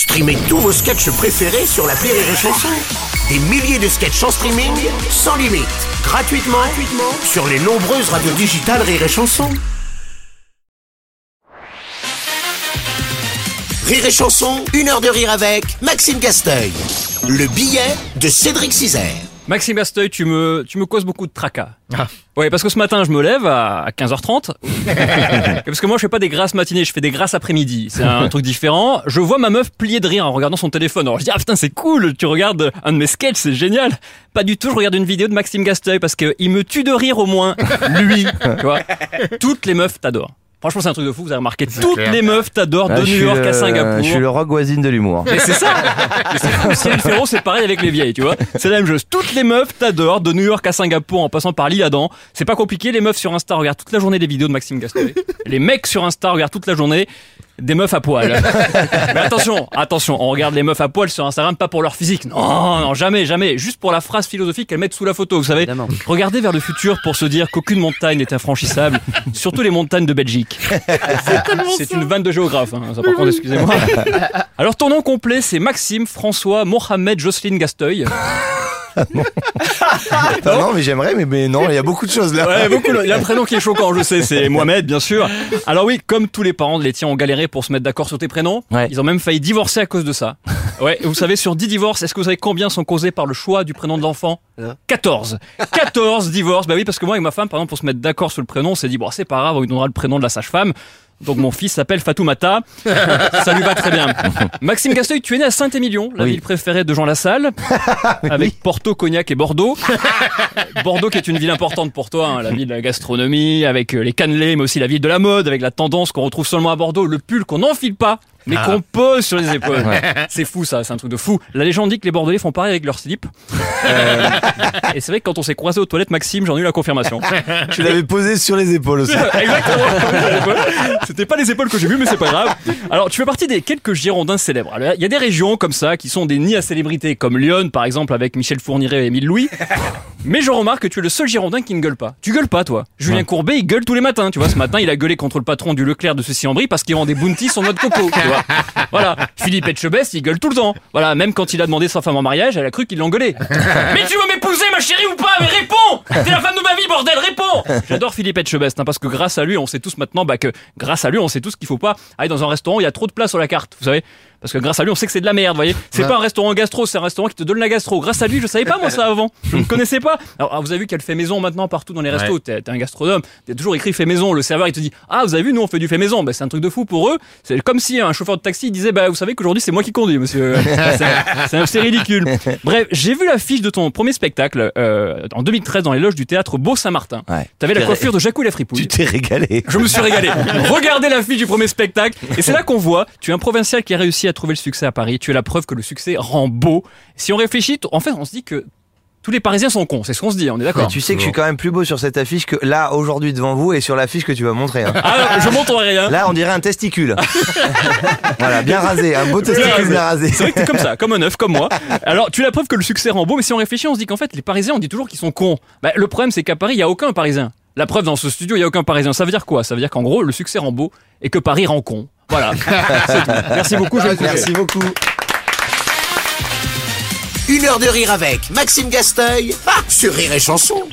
Streamez tous vos sketchs préférés sur la Rire et Chanson. Des milliers de sketchs en streaming, sans limite, gratuitement, sur les nombreuses radios digitales Rire et Chanson. Rire et Chanson, une heure de rire avec Maxime Gasteuil. Le billet de Cédric Cizer. Maxime Basteuil, tu me, tu me causes beaucoup de tracas. Ouais, parce que ce matin, je me lève à 15h30. parce que moi, je fais pas des grasses matinées, je fais des grasses après-midi. C'est un truc différent. Je vois ma meuf plier de rire en regardant son téléphone. Alors je dis, ah putain, c'est cool, tu regardes un de mes sketchs, c'est génial. Pas du tout, je regarde une vidéo de Maxime Gasteuil parce que il me tue de rire au moins. Lui, tu vois. Toutes les meufs t'adorent. Franchement, c'est un truc de fou, vous avez remarqué. Toutes les meufs t'adorent Ah, de New York le- à Singapour. Je suis le rock voisine de l'humour. Mais c'est ça Cyril Ferro, c'est pareil avec les vieilles, tu vois. C'est la même chose. Toutes les meufs t'adorent, de New York à Singapour, en passant par l'île Adam. C'est pas compliqué, les meufs sur Insta regardent toute la journée des vidéos de Maxime Gasteuil. Les mecs sur Insta regardent toute la journée des meufs à poil. Mais attention, attention, on regarde les meufs à poil sur Instagram pas pour leur physique. Non, non, jamais, jamais. Juste pour la phrase philosophique qu'elles mettent sous la photo, vous savez. Évidemment. Regardez vers le futur pour se dire qu'aucune montagne n'est infranchissable, surtout les montagnes de Belgique. C'est une vanne de géographe, hein, ça par contre, excusez-moi. Alors ton nom complet, c'est Maxime François Mohamed Jocelyne Gasteuil. Ah non, mais j'aimerais, mais, mais non, il y a beaucoup de choses là. Ouais, beaucoup. Il y a un prénom qui est choquant, je sais, c'est Mohamed, bien sûr. Alors oui, comme tous les parents de les tiens ont galéré pour se mettre d'accord sur tes prénoms, Ouais. ils ont même failli divorcer à cause de ça. Ouais, et vous savez, sur 10 divorces, est-ce que vous savez combien sont causés par le choix du prénom de l'enfant? 14. 14 divorces. Bah oui, parce que moi et ma femme, par exemple, pour se mettre d'accord sur le prénom, on s'est dit, bon, c'est pas grave, on lui donnera le prénom de la sage-femme. Donc mon fils s'appelle Fatoumata. Ça lui va très bien. Maxime Gasteuil, tu es né à Saint-Émilion, la Oui. ville préférée de Jean Lassalle, avec Porto, Cognac et Bordeaux. Bordeaux qui est une ville importante pour toi, hein, la ville de la gastronomie, avec euh, les cannelés, mais aussi la ville de la mode, avec la tendance qu'on retrouve seulement à Bordeaux, le pull qu'on n'enfile pas, mais qu'on pose sur les épaules. C'est fou ça, c'est un truc de fou. La légende dit que les Bordelais font pareil avec leur slip. Euh, et c'est vrai que quand on s'est croisé aux toilettes, Maxime, j'en ai eu la confirmation. Tu l'avais posé sur les épaules aussi. Exactement. C'était pas les épaules que j'ai vues, mais c'est pas grave. Alors, tu fais partie des quelques Girondins célèbres. Il y a des régions comme ça qui sont des nids à célébrités, comme Lyon, par exemple, avec Michel Fourniret et Émile Louis. Mais je remarque que tu es le seul Girondin qui ne gueule pas. Tu gueules pas, toi. Julien Courbet, il gueule tous les matins. Tu vois, ce matin, il a gueulé contre le patron du Leclerc de ceci en brie parce qu'il vend des bounties sur notre coco. Tu vois. Voilà. Philippe Etchebest, il gueule tout le temps. Voilà. Même quand il a demandé sa femme en mariage, elle a cru qu'il l'engueulait. Mais tu veux m'épouser, ma chérie, ou pas? Mais réponds T'es la femme de ma vie, bordel, réponds J'adore Philippe Etchebest, hein, parce que grâce à lui, on sait tous maintenant bah, que grâce à lui, on sait tous qu'il faut pas aller dans un restaurant où il y a trop de place sur la carte, vous savez parce que grâce à lui, on sait que c'est de la merde, vous voyez. C'est pas un restaurant gastro, c'est un restaurant qui te donne la gastro. Grâce à lui, je savais pas moi ça avant. Je ne connaissais pas. Alors, ah, vous avez vu qu'elle fait maison maintenant partout dans les restos. T'es t'es un gastronome, t'as toujours écrit fait maison. Le serveur il te dit ah vous avez vu nous on fait du fait maison. Ben c'est un truc de fou pour eux. C'est comme si un chauffeur de taxi disait bah vous savez qu'aujourd'hui c'est moi qui conduis monsieur. C'est- ridicule. Bref, j'ai vu l'affiche de ton premier spectacle euh, en 2013 dans les loges du théâtre Beau Saint-Martin. Ouais. T'avais la t'es coiffure de Jacou la fripouille. Tu t'es régalé. Je me suis régalé. Regardez l'affiche du premier spectacle. Et c'est là qu'on voit, tu es un provincial qui a réussi à trouver le succès à Paris. Tu es la preuve que le succès rend beau. Si on réfléchit, en fait, on se dit que tous les Parisiens sont cons. C'est ce qu'on se dit, on est d'accord. tu sais que je suis quand même plus beau sur cette affiche que là, aujourd'hui, devant vous et sur l'affiche que tu vas montrer. hein. Ah, je monterai rien. Là, on dirait un testicule. voilà, bien rasé, un beau testicule bien rasé. C'est vrai que t'es comme ça, comme un œuf, comme moi. Alors, tu es la preuve que le succès rend beau, mais si on réfléchit, on se dit qu'en fait, les Parisiens, on dit toujours qu'ils sont cons. Bah, le problème, c'est qu'à Paris, il y a aucun Parisien. La preuve, dans ce studio, il y a aucun Parisien. Ça veut dire quoi? Ça veut dire qu'en gros, le succès rend beau et que Paris rend con. Voilà. Tout. Merci beaucoup. Je vais me coucher. Merci beaucoup. Une heure de rire avec Maxime Gasteuil ah, sur Rire et Chanson.